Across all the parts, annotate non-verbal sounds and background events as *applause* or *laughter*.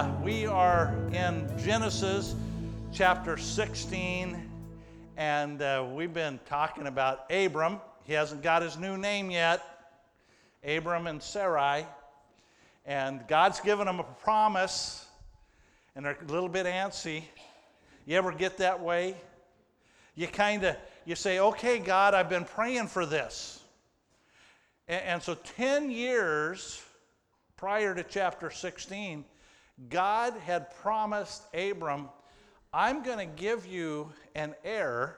uh, we are in Genesis chapter 16, and uh, we've been talking about Abram. He hasn't got his new name yet, Abram and Sarai. And God's given him a promise, and they're a little bit antsy. You ever get that way? You kind of you say, "Okay, God, I've been praying for this," and, and so ten years prior to chapter 16, God had promised Abram, I'm going to give you an heir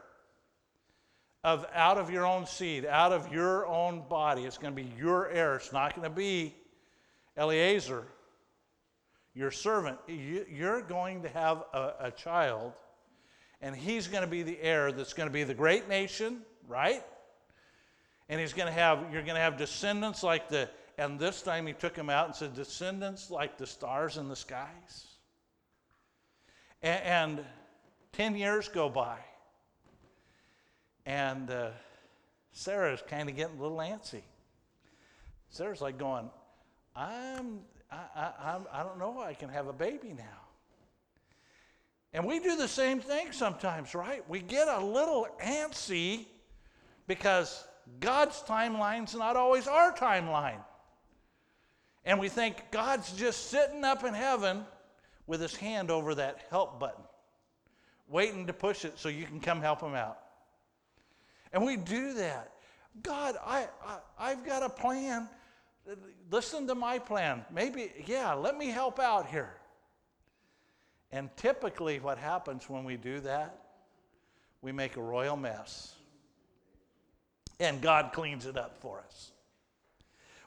of out of your own seed, out of your own body. It's going to be your heir. It's not going to be Eliezer, your servant. You're going to have a, a child, and he's going to be the heir that's going to be the great nation, right? And he's going to have, you're going to have descendants like the and this time he took him out and said, Descendants like the stars in the skies. And, and 10 years go by. And uh, Sarah's kind of getting a little antsy. Sarah's like going, I'm, I, I, I'm, I don't know, I can have a baby now. And we do the same thing sometimes, right? We get a little antsy because God's timeline's not always our timeline. And we think God's just sitting up in heaven with his hand over that help button, waiting to push it so you can come help him out. And we do that. God, I, I, have got a plan. Listen to my plan. Maybe, yeah, let me help out here. And typically, what happens when we do that, we make a royal mess. And God cleans it up for us.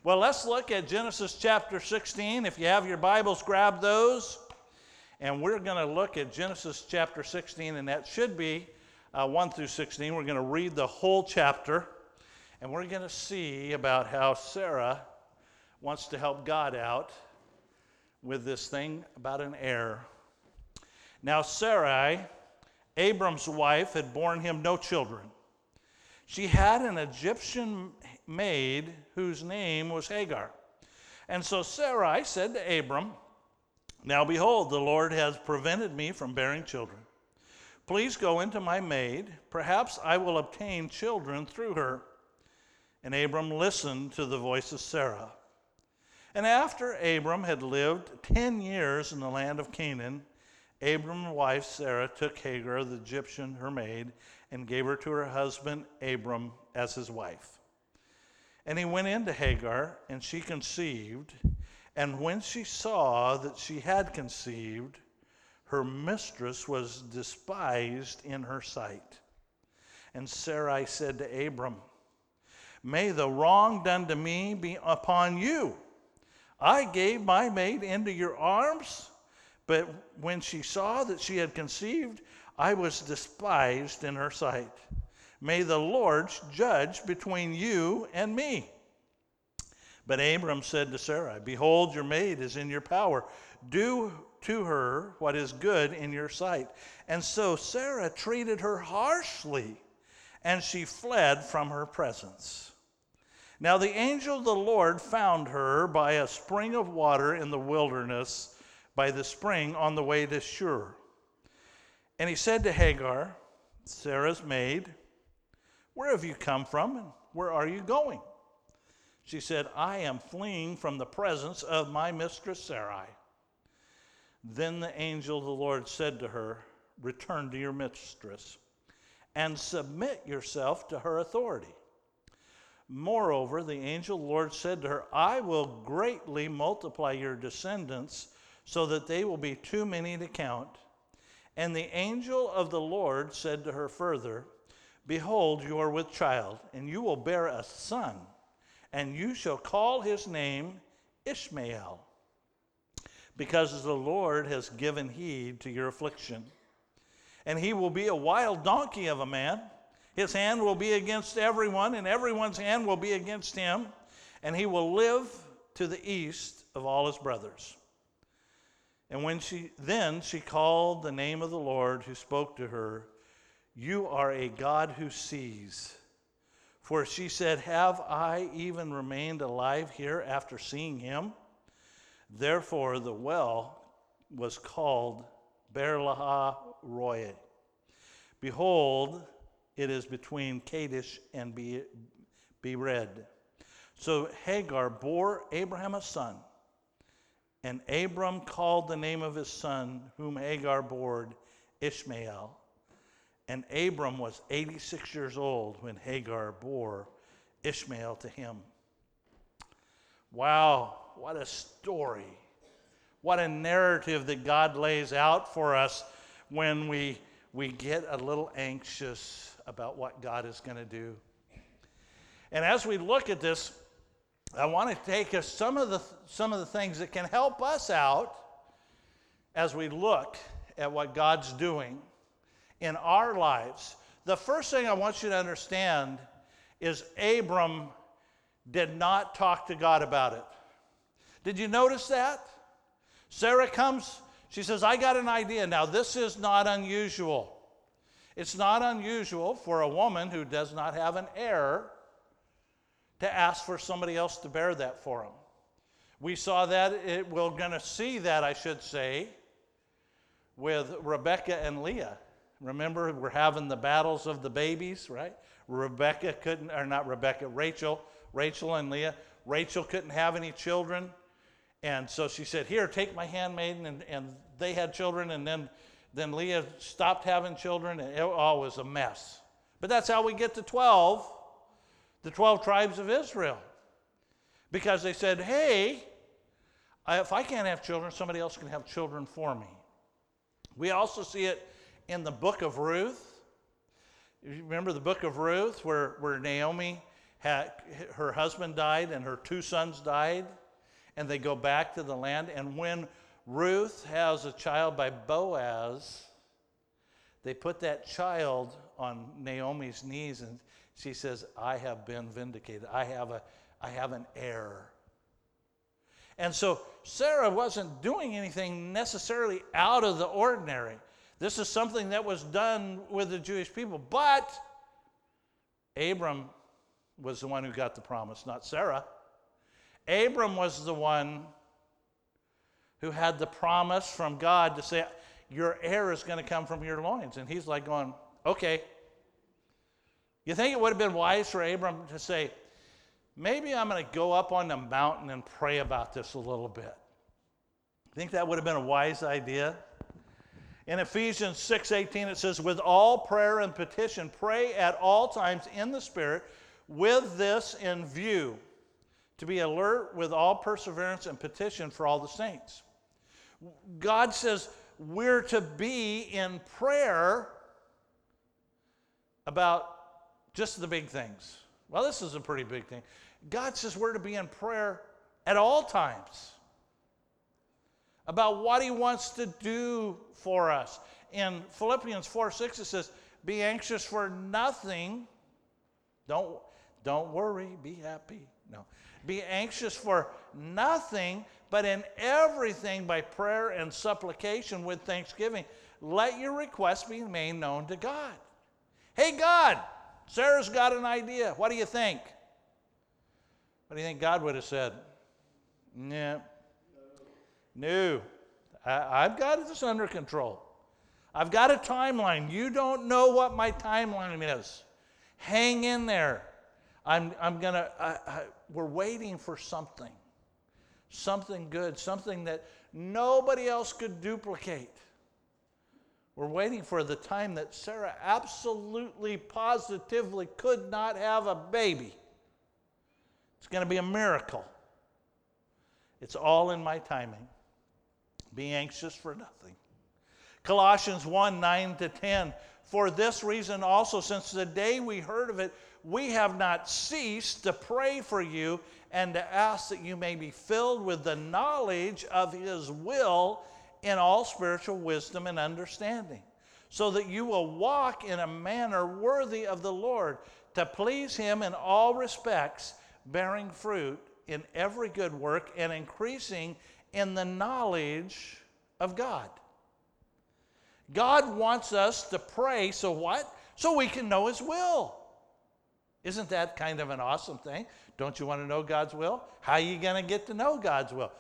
Well, let's look at Genesis chapter 16. If you have your Bibles, grab those. And we're going to look at Genesis chapter 16, and that should be uh, 1 through 16. We're going to read the whole chapter, and we're going to see about how Sarah wants to help God out with this thing about an heir. Now, Sarai, Abram's wife, had borne him no children. She had an Egyptian maid whose name was Hagar. And so Sarai said to Abram, Now behold, the Lord has prevented me from bearing children. Please go into my maid. Perhaps I will obtain children through her. And Abram listened to the voice of Sarah. And after Abram had lived ten years in the land of Canaan, Abram's wife Sarah took Hagar, the Egyptian, her maid, and gave her to her husband Abram as his wife. And he went into Hagar, and she conceived. And when she saw that she had conceived, her mistress was despised in her sight. And Sarai said to Abram, May the wrong done to me be upon you. I gave my maid into your arms, but when she saw that she had conceived, I was despised in her sight. May the Lord judge between you and me. But Abram said to Sarai, Behold, your maid is in your power. Do to her what is good in your sight. And so Sarah treated her harshly, and she fled from her presence. Now the angel of the Lord found her by a spring of water in the wilderness, by the spring on the way to Shur. And he said to Hagar, Sarah's maid, where have you come from and where are you going? She said, I am fleeing from the presence of my mistress Sarai. Then the angel of the Lord said to her, Return to your mistress and submit yourself to her authority. Moreover, the angel of the Lord said to her, I will greatly multiply your descendants so that they will be too many to count. And the angel of the Lord said to her further, Behold, you are with child, and you will bear a son, and you shall call his name Ishmael, because the Lord has given heed to your affliction. And he will be a wild donkey of a man. His hand will be against everyone, and everyone's hand will be against him, and he will live to the east of all his brothers. And when she then she called the name of the Lord who spoke to her you are a God who sees. For she said, Have I even remained alive here after seeing him? Therefore, the well was called Berlaha Roy. Behold, it is between Kadesh and Be- Bered. So Hagar bore Abraham a son, and Abram called the name of his son, whom Hagar bore, Ishmael. And Abram was 86 years old when Hagar bore Ishmael to him. Wow, what a story. What a narrative that God lays out for us when we, we get a little anxious about what God is going to do. And as we look at this, I want to take us some of the some of the things that can help us out as we look at what God's doing in our lives. The first thing I want you to understand is Abram did not talk to God about it. Did you notice that? Sarah comes, she says, I got an idea. Now, this is not unusual. It's not unusual for a woman who does not have an heir to ask for somebody else to bear that for him. We saw that, it, we're going to see that, I should say, with Rebecca and Leah. Remember, we're having the battles of the babies, right? Rebecca couldn't, or not Rebecca, Rachel, Rachel and Leah. Rachel couldn't have any children. And so she said, Here, take my handmaiden. And, and they had children. And then, then Leah stopped having children. And it all was a mess. But that's how we get to 12, the 12 tribes of Israel. Because they said, Hey, if I can't have children, somebody else can have children for me. We also see it in the book of Ruth. You remember the book of Ruth where, where Naomi had, her husband died and her two sons died? and they go back to the land. And when Ruth has a child by Boaz, they put that child on Naomi's knees and she says, I have been vindicated. I have, a, I have an heir. And so Sarah wasn't doing anything necessarily out of the ordinary. This is something that was done with the Jewish people. But Abram was the one who got the promise, not Sarah. Abram was the one who had the promise from God to say, Your heir is going to come from your loins. And he's like, going, Okay. You think it would have been wise for Abram to say, Maybe I'm going to go up on the mountain and pray about this a little bit? Think that would have been a wise idea. In Ephesians 6:18 it says with all prayer and petition pray at all times in the spirit with this in view to be alert with all perseverance and petition for all the saints. God says we're to be in prayer about just the big things. Well, this is a pretty big thing. God says we're to be in prayer at all times about what He wants to do for us. In Philippians 4 6, it says, Be anxious for nothing. Don't, don't worry, be happy. No. Be anxious for nothing, but in everything by prayer and supplication with thanksgiving. Let your requests be made known to God. Hey, God, Sarah's got an idea. What do you think? What do you think God would have said? Yeah. No. I, have got this under control. I've got a timeline. You don't know what my timeline is. Hang in there. I'm, I'm going to, we're waiting for something, something good, something that nobody else could duplicate. We're waiting for the time that Sarah absolutely, positively could not have a baby. It's going to be a miracle. It's all in my timing. Be anxious for nothing. Colossians 1 9 to 10. For this reason also, since the day we heard of it, we have not ceased to pray for you and to ask that you may be filled with the knowledge of His will in all spiritual wisdom and understanding, so that you will walk in a manner worthy of the Lord, to please Him in all respects, bearing fruit in every good work and increasing in the knowledge of God. God wants us to pray so what? So we can know His will. Isn't that kind of an awesome thing? Don't you want to know God's will? How are you going to get to know God's will?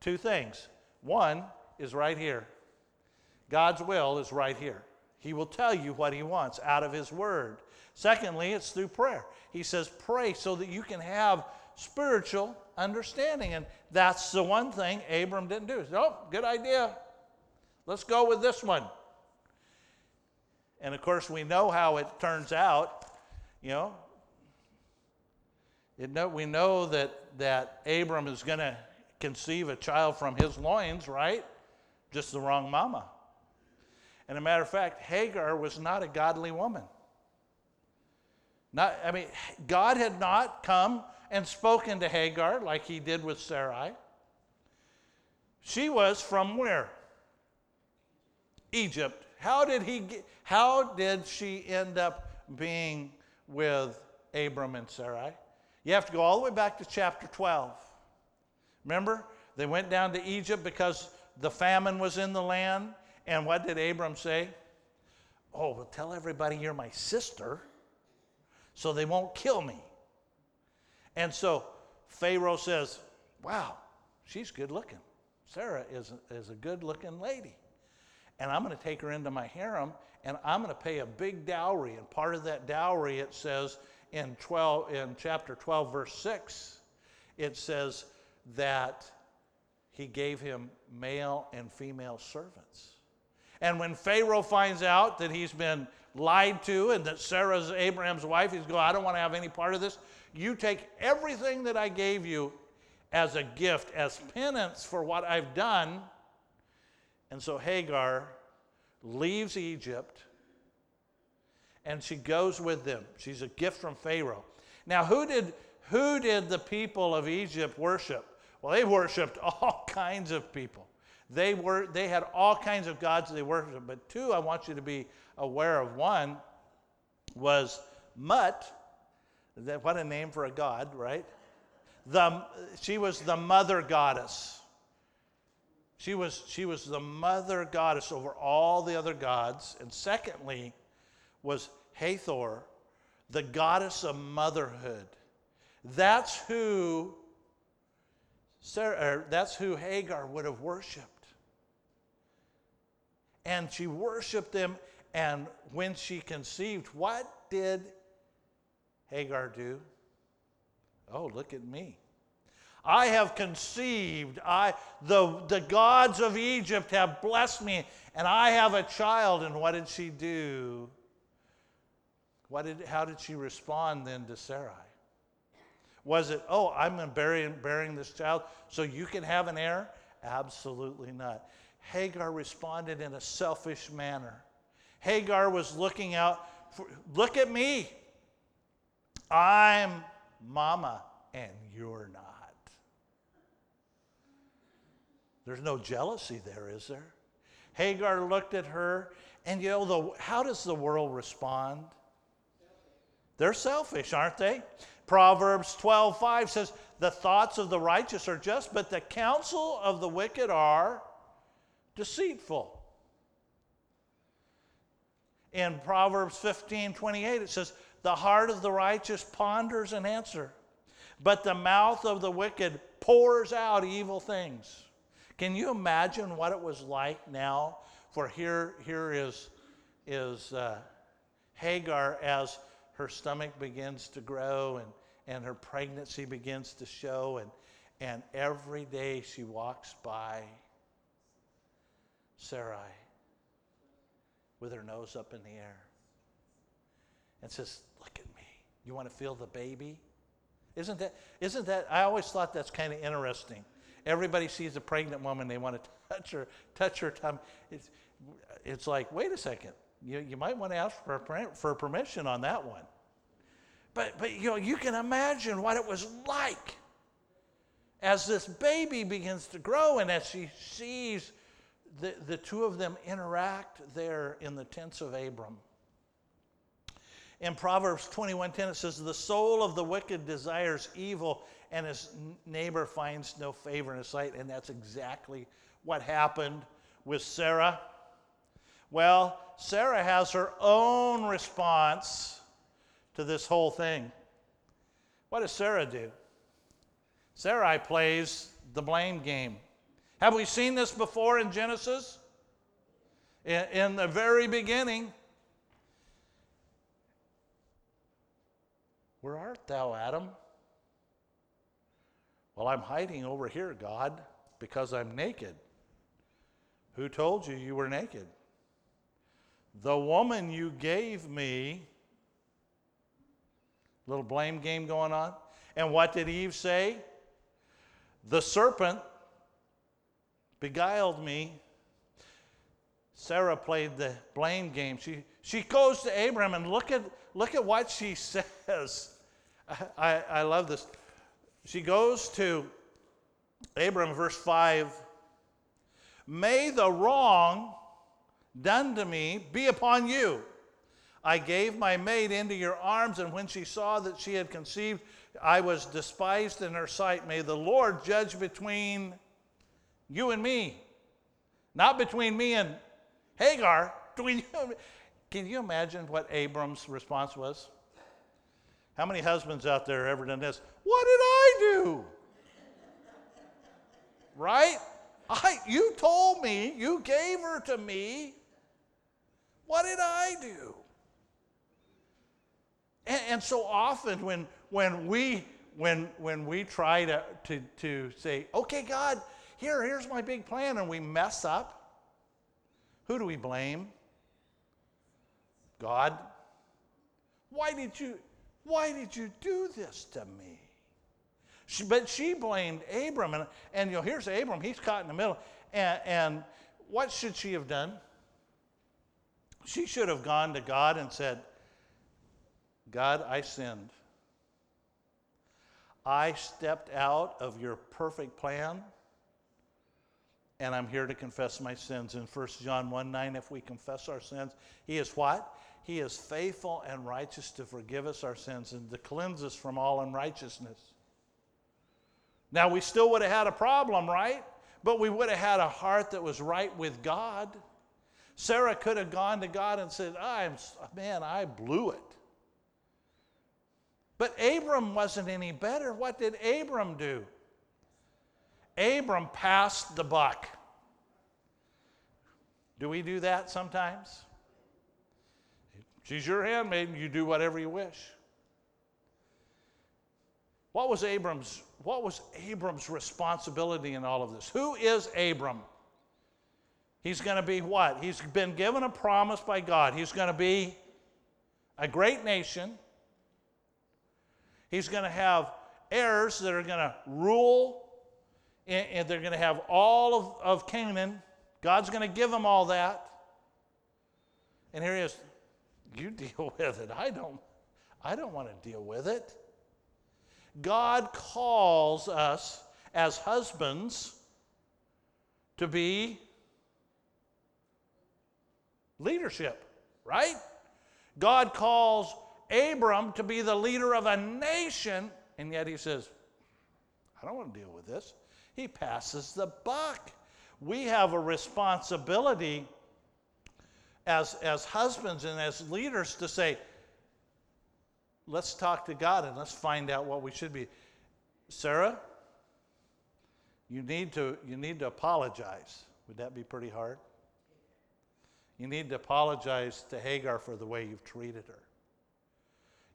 Two things. One is right here. God's will is right here. He will tell you what He wants out of His Word. Secondly, it's through prayer. He says, pray so that you can have spiritual understanding. And that's the one thing Abram didn't do. Said, oh, good idea. Let's go with this one. And of course, we know how it turns out. You know, know we know that, that Abram is going to conceive a child from his loins, right? Just the wrong mama. And a matter of fact, Hagar was not a godly woman. Not, I mean, God had not come and spoken to Hagar like he did with Sarai. She was from where? Egypt. How did he get, how did she end up being with Abram and Sarai? You have to go all the way back to chapter 12. Remember? They went down to Egypt because the famine was in the land. And what did Abram say? Oh, well, tell everybody you're my sister so they won't kill me. And so Pharaoh says, Wow, she's good looking. Sarah is, is a good looking lady. And I'm going to take her into my harem and I'm going to pay a big dowry. And part of that dowry, it says in, 12, in chapter 12, verse 6, it says that he gave him male and female servants. And when Pharaoh finds out that he's been lied to and that Sarah's Abraham's wife, he's going, I don't want to have any part of this. You take everything that I gave you as a gift, as penance for what I've done. And so Hagar leaves Egypt and she goes with them. She's a gift from Pharaoh. Now, who did, who did the people of Egypt worship? Well, they worshiped *laughs* all kinds of people. They, were, they had all kinds of gods they worshiped, but two I want you to be aware of. One was Mut. What a name for a god, right? The, she was the mother goddess. She was, she was the mother goddess over all the other gods. And secondly, was Hathor, the goddess of motherhood. That's who Sarah, er, that's who Hagar would have worshiped and she worshiped them. And when she conceived, what did Hagar do? Oh, look at me. I have conceived. I, the, the gods of Egypt have blessed me, and I have a child. And what did she do? What did, how did she respond then to Sarai? Was it, oh, I'm bearing, bearing this child so you can have an heir? Absolutely not. Hagar responded in a selfish manner. Hagar was looking out for, look at me. I'm mama and you're not. There's no jealousy there, is there? Hagar looked at her, and you know, the, how does the world respond? They're selfish, aren't they? Proverbs 12:5 says, "The thoughts of the righteous are just, but the counsel of the wicked are deceitful. In Proverbs 15 28, it says, The heart of the righteous ponders an answer, but the mouth of the wicked pours out evil things. Can you imagine what it was like now? For here, here is, is uh, Hagar as her stomach begins to grow and, and her pregnancy begins to show, and, and every day she walks by Sarai with her nose up in the air and says, Look at me. You want to feel the baby? Isn't that, isn't that, I always thought that's kind of interesting. Everybody sees a pregnant woman, they want to touch her, touch her tummy. It's, it's like, wait a second, you, you might want to ask for, for permission on that one. But, but you know, you can imagine what it was like as this baby begins to grow and as she sees the, the two of them interact there in the tents of Abram. In Proverbs 21:10 it says the soul of the wicked desires evil and his neighbor finds no favor in his sight and that's exactly what happened with Sarah. Well, Sarah has her own response to this whole thing. What does Sarah do? Sarai plays the blame game. Have we seen this before in Genesis? In, in the very beginning. Where art thou, Adam? Well, I'm hiding over here, God, because I'm naked. Who told you you were naked? The woman you gave me. Little blame game going on. And what did Eve say? The serpent beguiled me. Sarah played the blame game. She, she goes to Abraham and look at, look at what she *laughs* says. I, I love this. She goes to Abram, verse 5 May the wrong done to me be upon you. I gave my maid into your arms, and when she saw that she had conceived, I was despised in her sight. May the Lord judge between you and me, not between me and Hagar. *laughs* Between you. Can you imagine what Abram's response was? How many husbands out there ever done this? What did I do? right? I, you told me, you gave her to me. What did I do? And, and so often when, when, we, when, when we try to, to, to say, okay, God, here, here's my big plan, and we mess up, who do we blame? God. Why did you, why did you do this to me? She, but she blamed Abram, and, and you know, here's Abram, he's caught in the middle. And, and what should she have done? She should have gone to God and said, God, I sinned. I stepped out of your perfect plan, and I'm here to confess my sins. In 1 John 1 9, if we confess our sins, He is what? He is faithful and righteous to forgive us our sins and to cleanse us from all unrighteousness. Now, we still would have had a problem, right? But we would have had a heart that was right with God. Sarah could have gone to God and said, I'm, Man, I blew it. But Abram wasn't any better. What did Abram do? Abram passed the buck. Do we do that sometimes? She's your handmaid, you do whatever you wish. What was Abram's what was Abram's responsibility in all of this? Who is Abram? He's going to be what? He's been given a promise by God. He's going to be a great nation. He's going to have heirs that are going to rule, and they're going to have all of, of Canaan. God's going to give them all that. And here he is. You *laughs* deal with it. I don't, I don't want to deal with it. God calls us as husbands to be leadership, right? God calls Abram to be the leader of a nation, and yet he says, I don't want to deal with this. He passes the buck. We have a responsibility as, as husbands and as leaders to say, let's talk to God and let's find out what we should be. Sarah, you need to, you need to apologize. Would that be pretty hard? You need to apologize to Hagar for the way you've treated her.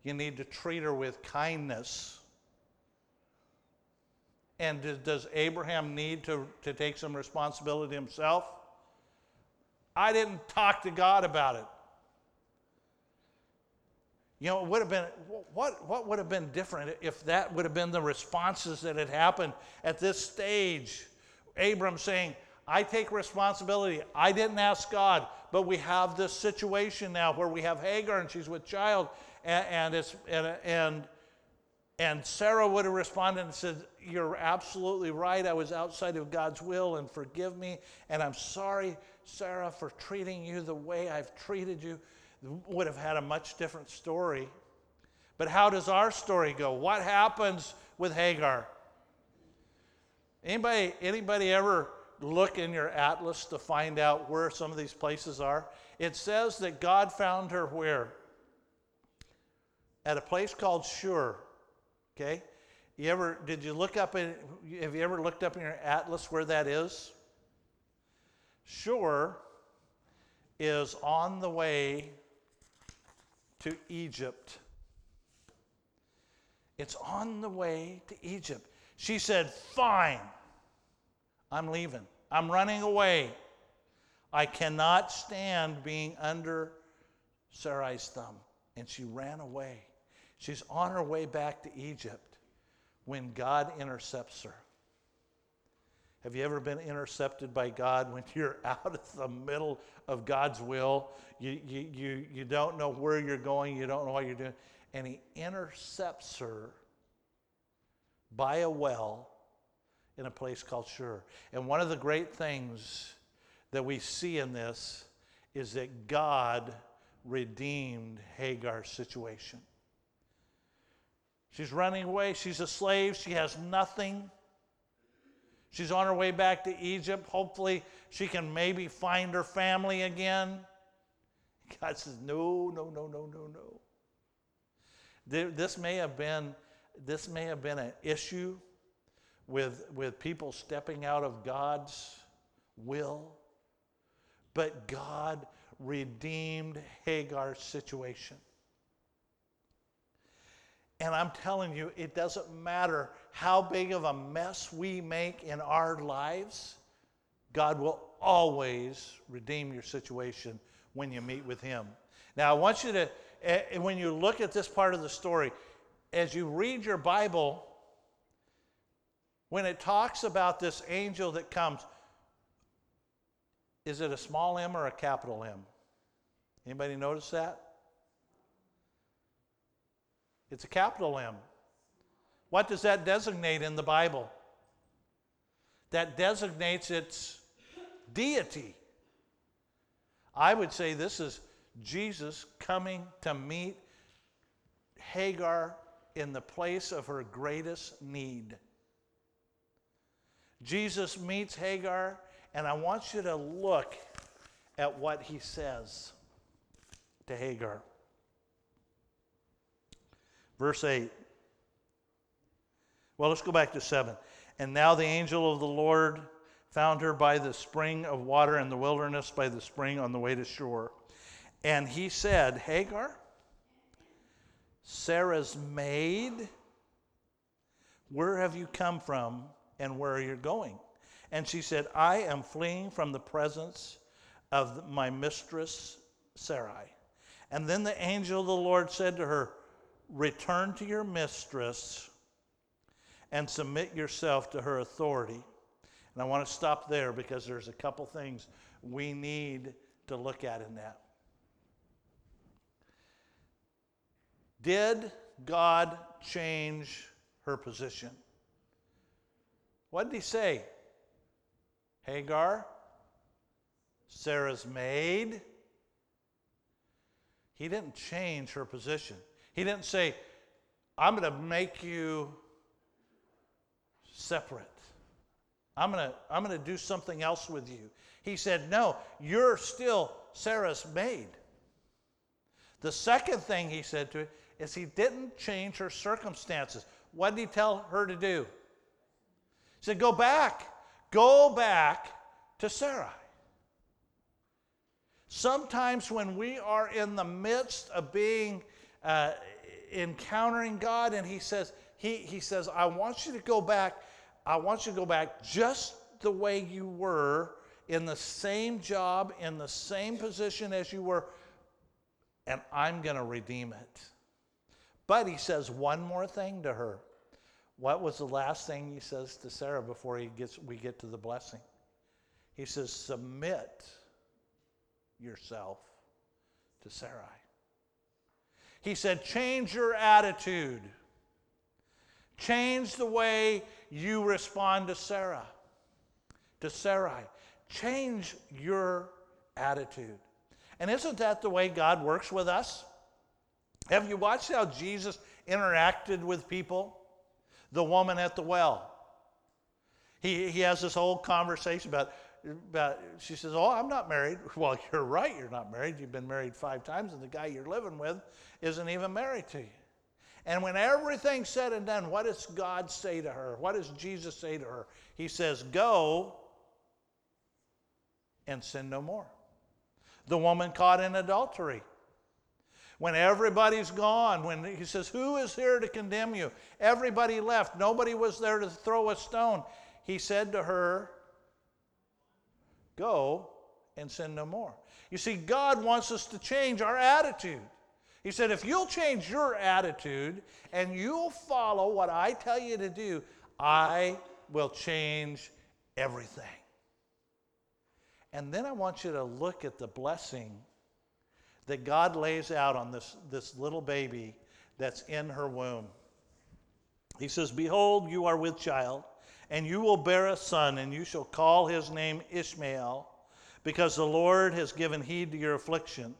You need to treat her with kindness. And does Abraham need to, to take some responsibility himself? I didn't talk to God about it. You know, it would have been what, what would have been different if that would have been the responses that had happened at this stage? Abram saying, I take responsibility. I didn't ask God, but we have this situation now where we have Hagar and she's with child, and, and it's and, and and Sarah would have responded and said, You're absolutely right. I was outside of God's will, and forgive me. And I'm sorry, Sarah, for treating you the way I've treated you would have had a much different story. But how does our story go? What happens with Hagar? Anybody, anybody ever look in your atlas to find out where some of these places are? It says that God found her where? At a place called Shur. Okay? You ever did you look up in have you ever looked up in your atlas where that is? Shur is on the way to Egypt. It's on the way to Egypt. She said, Fine, I'm leaving. I'm running away. I cannot stand being under Sarai's thumb. And she ran away. She's on her way back to Egypt when God intercepts her. Have you ever been intercepted by God when *laughs* you're out of the middle of God's will? You, you, you, you don't know where you're going, you don't know what you're doing. And He intercepts her by a well in a place called Shur. And one of the great things that we see in this is that God redeemed Hagar's situation. She's running away, she's a slave, she has nothing. She's on her way back to Egypt. Hopefully, she can maybe find her family again. God says, No, no, no, no, no, no. This may have been, this may have been an issue with, with people stepping out of God's will, but God redeemed Hagar's situation. And I'm telling you, it doesn't matter how big of a mess we make in our lives, God will always redeem your situation when you meet with Him. Now, I want you to, eh, when you look at this part of the story, as you read your Bible, when it talks about this angel that comes, is it a small m or a capital M? Anybody notice that? It's a capital M. What does that designate in the Bible? That designates its deity. I would say this is Jesus coming to meet Hagar in the place of her greatest need. Jesus meets Hagar, and I want you to look at what he says to Hagar. Verse 8. Well, let's go back to 7. And now the angel of the Lord found her by the spring of water in the wilderness, by the spring on the way to Shur. And he said, Hagar, Sarah's maid, where have you come from and where are you going? And she said, I am fleeing from the presence of my mistress Sarai. And then the angel of the Lord said to her, Return to your mistress and submit yourself to her authority. And I want to stop there because there's a couple things we need to look at in that. Did God change her position? What did he say? Hagar, Sarah's maid. He didn't change her position. He didn't say, I'm going to make you separate. I'm going to I'm going to do something else with you. He said, No, you're still Sarah's maid. The second thing he said to her is he didn't change her circumstances. What did he tell her to do? He said, Go back. Go back to Sarah." Sometimes when we are in the midst of being uh, encountering God, and He says, he, he says, I want you to go back. I want you to go back just the way you were in the same job, in the same position as you were, and I'm going to redeem it. But he says one more thing to her. What was the last thing he says to Sarah before he gets, we get to the blessing? He says, Submit yourself to Sarai. He said, change your attitude. Change the way you respond to Sarah, to Sarai. Change your attitude. And isn't that the way God works with us? Have you watched how Jesus interacted with people? The woman at the well. He, he has this whole conversation about about, she says, Oh, I'm not married. *laughs* Well, you're right, you're not married. You've been married five times, and the guy you're living with isn't even married to you. And when everything's said and done, what does God say to her? What does Jesus say to her? He says, Go and sin no more. The woman caught in adultery. When everybody's gone, when he says, Who is here to condemn you? Everybody left. Nobody was there to throw a stone. He said to her, Go and sin no more. You see, God wants us to change our attitude. He said, If you'll change your attitude and you'll follow what I tell you to do, I will change everything. And then I want you to look at the blessing that God lays out on this, this little baby that's in her womb. He says, Behold, you are with child, and you will bear a son, and you shall call his name Ishmael, because the Lord has given heed to your affliction.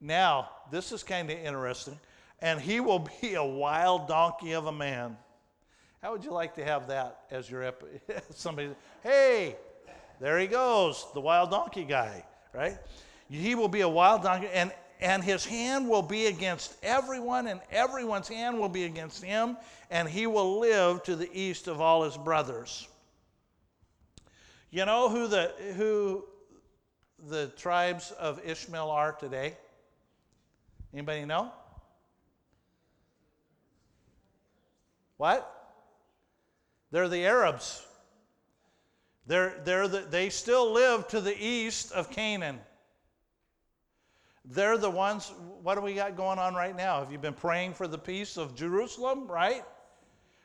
Now, this is kind of interesting. And he will be a wild donkey of a man. How would you like to have that as your ep- *laughs* somebody? Hey, there he goes, the wild donkey guy, right? He will be a wild donkey, and and his hand will be against everyone, and everyone's hand will be against him, and he will live to the east of all his brothers. You know who the who the tribes of Ishmael are today? Anybody know? What? They're the Arabs. They're, they're the, they still live to the east of Canaan. They're the ones, what do we got going on right now? Have you been praying for the peace of Jerusalem, right?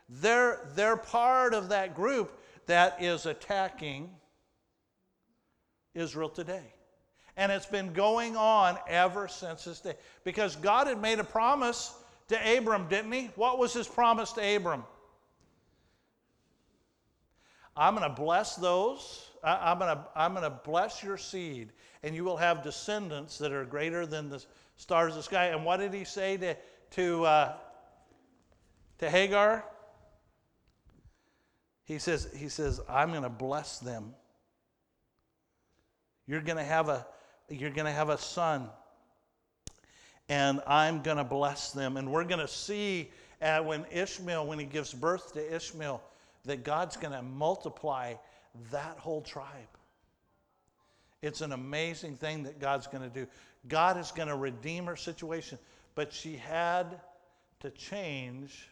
They're, they're part of that group that is attacking Israel today. And it's been going on ever since this day. Because God had made a promise to Abram, didn't he? What was his promise to Abram? I'm going to bless those. I, am going to I'm going to bless your seed, and you will have descendants that are greater than the stars of the sky. And what did he say to to uh, to Hagar? He says he says I'm going to bless them. You're going to have a you're going to have a son, and I'm going to bless them. And we're going to see uh, when Ishmael, when he gives birth to Ishmael that God's going to multiply that whole tribe. It's an amazing thing that God's going to do. God is going to redeem her situation, but she had to change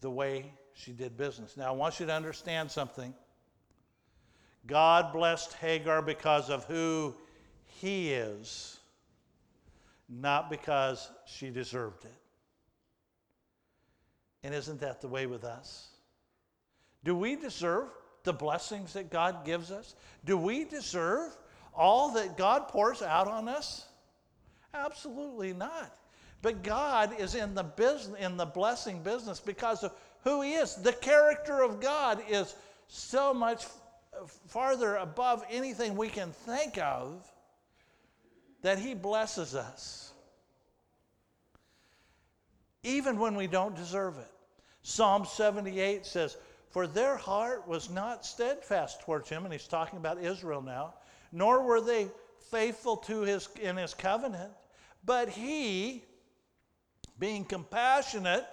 the way she did business. Now, I want you to understand something. God blessed Hagar because of who he is, not because she deserved it. And isn't that the way with us? Do we deserve the blessings that God gives us? Do we deserve all that God pours out on us? Absolutely not. But God is in the business in the blessing business because of who he is. The character of God is so much farther above anything we can think of that he blesses us even when we don't deserve it. Psalm 78 says, for their heart was not steadfast towards him, and he's talking about Israel now, nor were they faithful to his in his covenant. But he, being compassionate,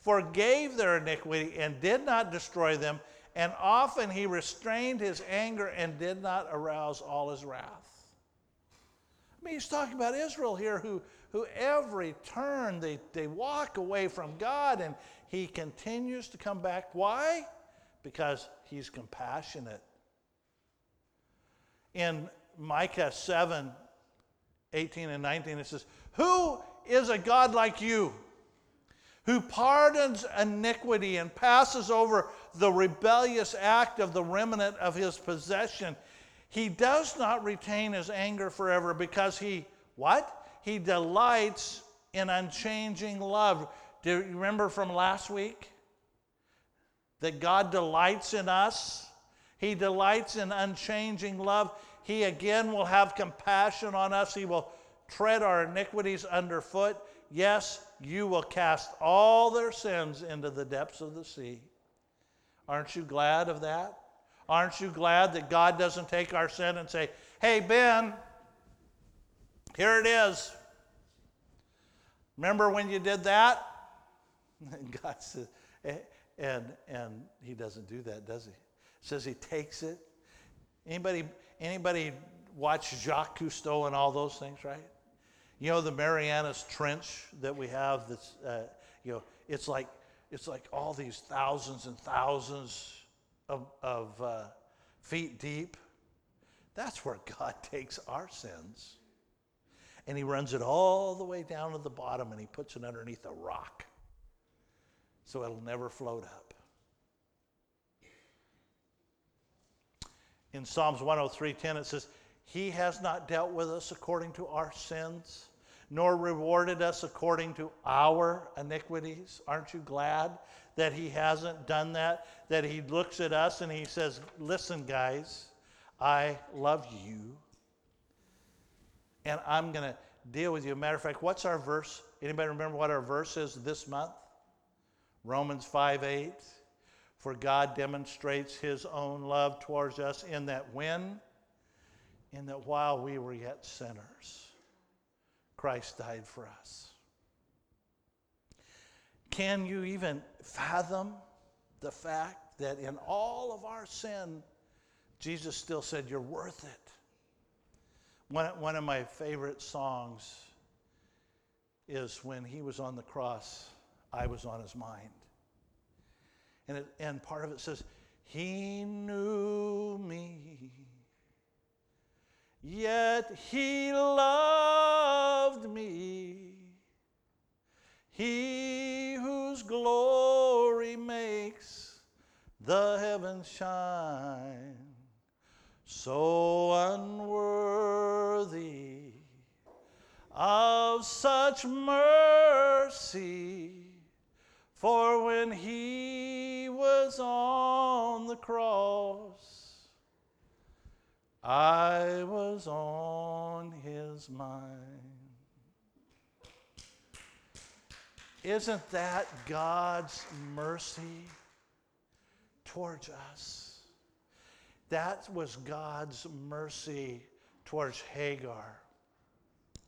forgave their iniquity and did not destroy them, and often he restrained his anger and did not arouse all his wrath. I mean, he's talking about Israel here, who, who every turn they, they walk away from God and he continues to come back. Why? Because he's compassionate. In Micah 7 18 and 19, it says, Who is a God like you? Who pardons iniquity and passes over the rebellious act of the remnant of his possession. He does not retain his anger forever because he, what? He delights in unchanging love. Do you remember from last week? That God delights in us. He delights in unchanging love. He again will have compassion on us. He will tread our iniquities underfoot. Yes, you will cast all their sins into the depths of the sea. Aren't you glad of that? Aren't you glad that God doesn't take our sin and say, hey, Ben, here it is. Remember when you did that? And *laughs* God says, and, and he doesn't do that, does he? Says he takes it. Anybody, anybody watch Jacques Cousteau and all those things, right? You know the Marianas Trench that we have. That's uh, you know, it's like it's like all these thousands and thousands of, of uh, feet deep. That's where God *laughs* takes our sins, and He runs it all the way down to the bottom, and He puts it underneath a rock, so it'll never float up. In Psalms 103:10 it says, "He has not dealt with us according to our sins, nor rewarded us according to our iniquities." Aren't you glad that he hasn't done that? That he looks at us and he says, "Listen, guys, I love you. And I'm going to deal with you. Matter of fact, what's our verse? Anybody remember what our verse is this month? Romans 5 8. For God demonstrates his own love towards us in that when, in that while we were yet sinners, Christ died for us. Can you even fathom the fact that in all of our sin, Jesus still said, You're worth it? One, one of my favorite songs is when he was on the cross, I was on his mind. And, it, and part of it says, He knew me, yet He loved me. He whose glory makes the heavens shine, so unworthy of such mercy. For when he was on the cross, I was on his mind. Isn't that God's mercy towards us? That was God's mercy towards Hagar.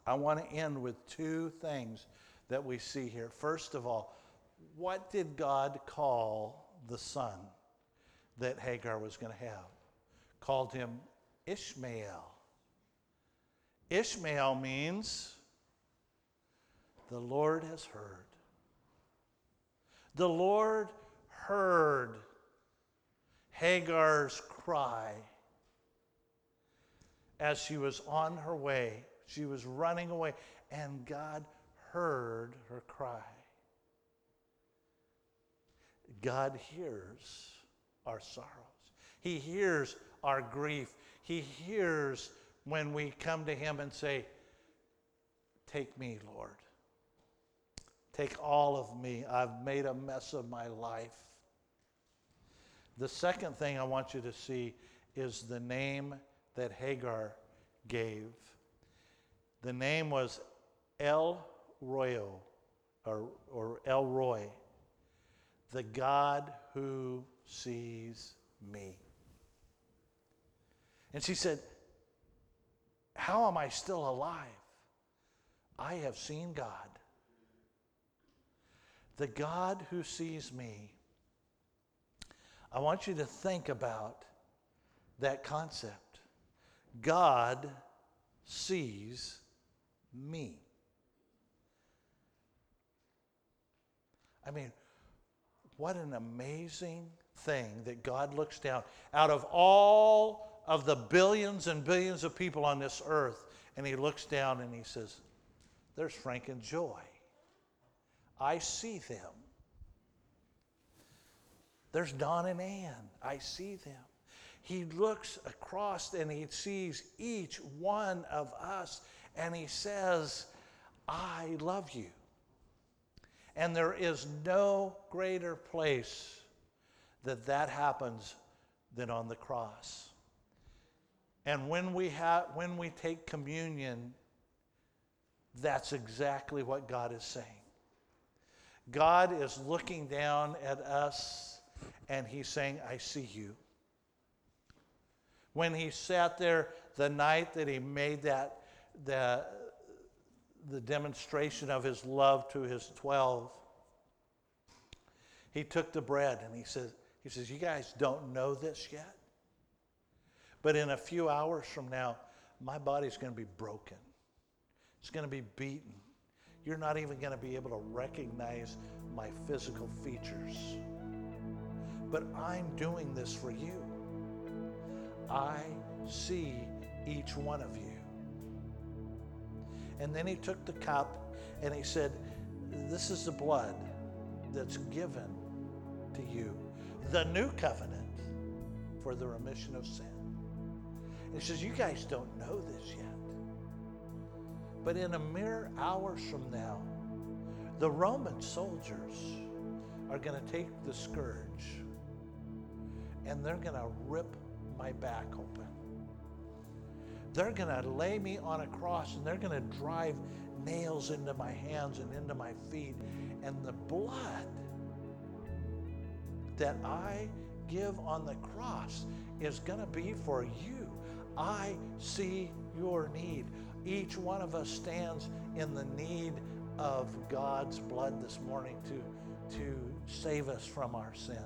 I want to end with two things that we see here. First of all, what did God call the son that Hagar was going to have? Called him Ishmael. Ishmael means the Lord has heard. The Lord heard Hagar's cry as she was on her way. She was running away, and God heard her cry. God hears our sorrows. He hears our grief. He hears when we come to Him and say, Take me, Lord. Take all of me. I've made a mess of my life. The second thing I want you to see is the name that Hagar gave. The name was El Royo, or, or El Roi the God who sees me. And she said, How am I still alive? I have seen God. The God who sees me. I want you to think about that concept. God sees me. I mean, what an amazing thing that God looks down out of all of the billions and billions of people on this earth, and He looks down and He says, There's Frank and Joy. I see them. There's Don and Ann. I see them. He looks across and he sees each one of us and he says, I love you. And there is no greater place that that happens than on the cross. And when we, have, when we take communion, that's exactly what God is saying. God is looking down at us and He's saying, I see you. When He sat there the night that He made that, that the demonstration of his love to his 12, he took the bread and he says, he says, You guys don't know this yet? But in a few hours from now, my body's going to be broken. It's going to be beaten. You're not even going to be able to recognize my physical features. But I'm doing this for you. I see each one of you. And then he took the cup and he said, This is the blood that's given to you, the new covenant for the remission of sin. And he says, You guys don't know this yet. But in a mere hours from now, the Roman soldiers are going to take the scourge and they're going to rip my back open. They're going to lay me on a cross and they're going to drive nails into my hands and into my feet. And the blood that I give on the cross is going to be for you. I see your need. Each one of us stands in the need of God's blood this morning to, to save us from our sin.